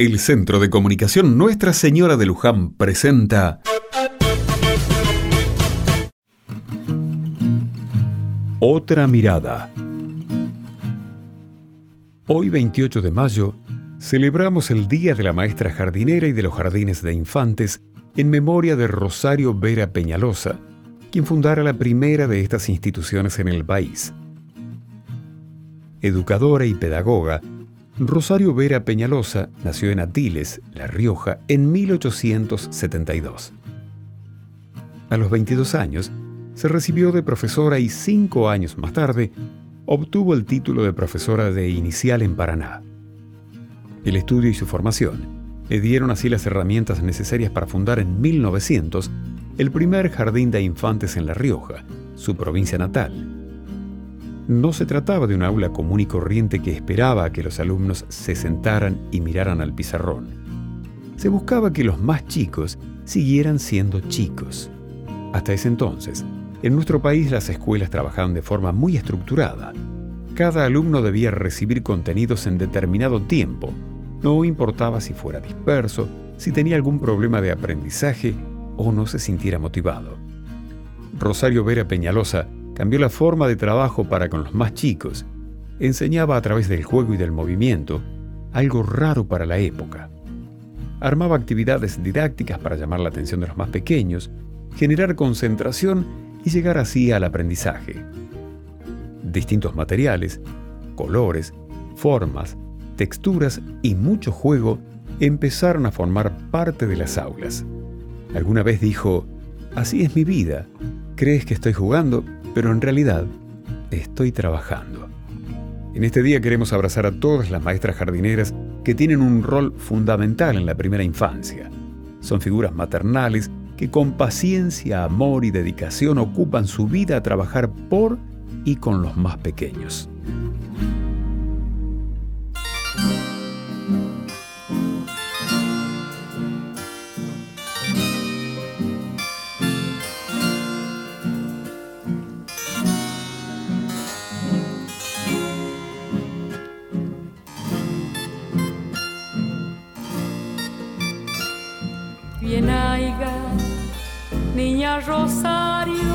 El Centro de Comunicación Nuestra Señora de Luján presenta Otra mirada. Hoy 28 de mayo celebramos el Día de la Maestra Jardinera y de los Jardines de Infantes en memoria de Rosario Vera Peñalosa, quien fundara la primera de estas instituciones en el país. Educadora y pedagoga, Rosario Vera Peñalosa nació en Atiles, La Rioja, en 1872. A los 22 años, se recibió de profesora y cinco años más tarde obtuvo el título de profesora de inicial en Paraná. El estudio y su formación le dieron así las herramientas necesarias para fundar en 1900 el primer jardín de infantes en La Rioja, su provincia natal, no se trataba de un aula común y corriente que esperaba a que los alumnos se sentaran y miraran al pizarrón. Se buscaba que los más chicos siguieran siendo chicos. Hasta ese entonces, en nuestro país las escuelas trabajaban de forma muy estructurada. Cada alumno debía recibir contenidos en determinado tiempo. No importaba si fuera disperso, si tenía algún problema de aprendizaje o no se sintiera motivado. Rosario Vera Peñalosa cambió la forma de trabajo para con los más chicos. Enseñaba a través del juego y del movimiento, algo raro para la época. Armaba actividades didácticas para llamar la atención de los más pequeños, generar concentración y llegar así al aprendizaje. Distintos materiales, colores, formas, texturas y mucho juego empezaron a formar parte de las aulas. Alguna vez dijo, así es mi vida, crees que estoy jugando, pero en realidad estoy trabajando. En este día queremos abrazar a todas las maestras jardineras que tienen un rol fundamental en la primera infancia. Son figuras maternales que con paciencia, amor y dedicación ocupan su vida a trabajar por y con los más pequeños. Niña Rosario,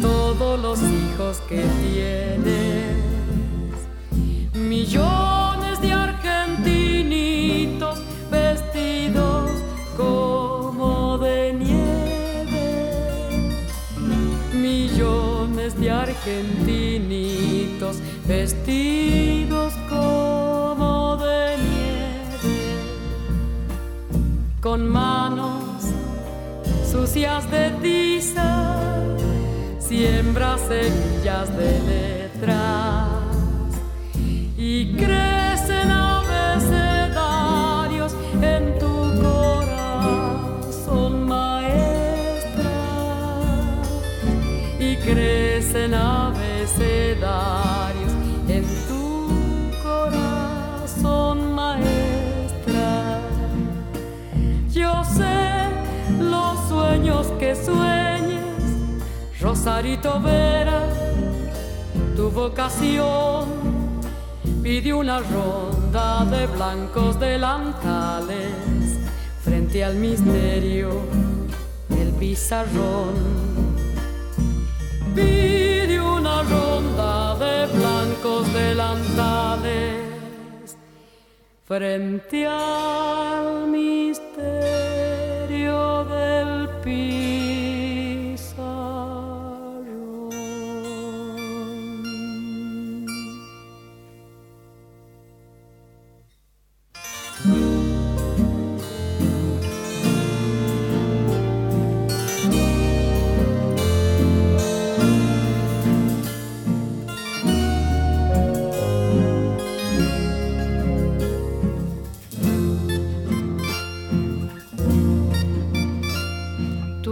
todos los hijos que tienes, millones de argentinitos vestidos como de nieve, millones de argentinitos vestidos como con manos sucias de tiza, siembra semillas de letras y crecen abecedarios en tu corazón, maestra, y crecen abecedarios sueños que sueñes, Rosarito Vera, tu vocación pide una ronda de blancos delantales frente al misterio del pizarrón. Pide una ronda de blancos delantales frente al misterio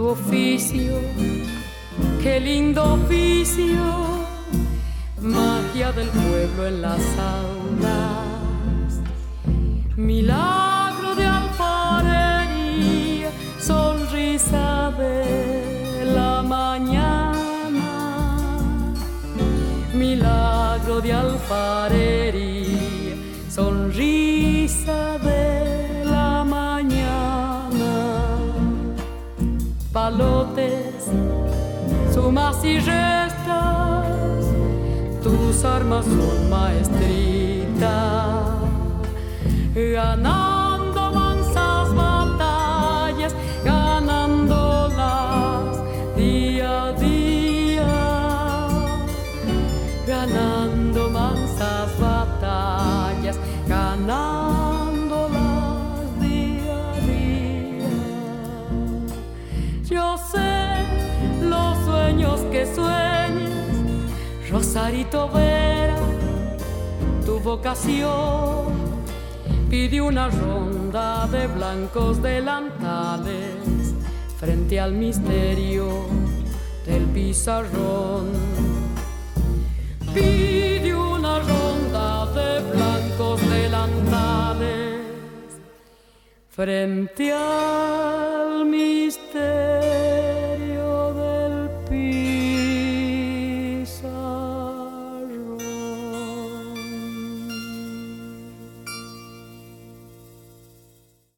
oficio, qué lindo oficio, magia del pueblo en las aulas, milagro de alfarería, sonrisa de la mañana, milagro de alfarería, sonrisa Su más y tus armas son maestritas. Ganar sueñes, Rosarito Vera, tu vocación. Pide una ronda de blancos delantales frente al misterio del pizarrón. Pide una ronda de blancos delantales frente al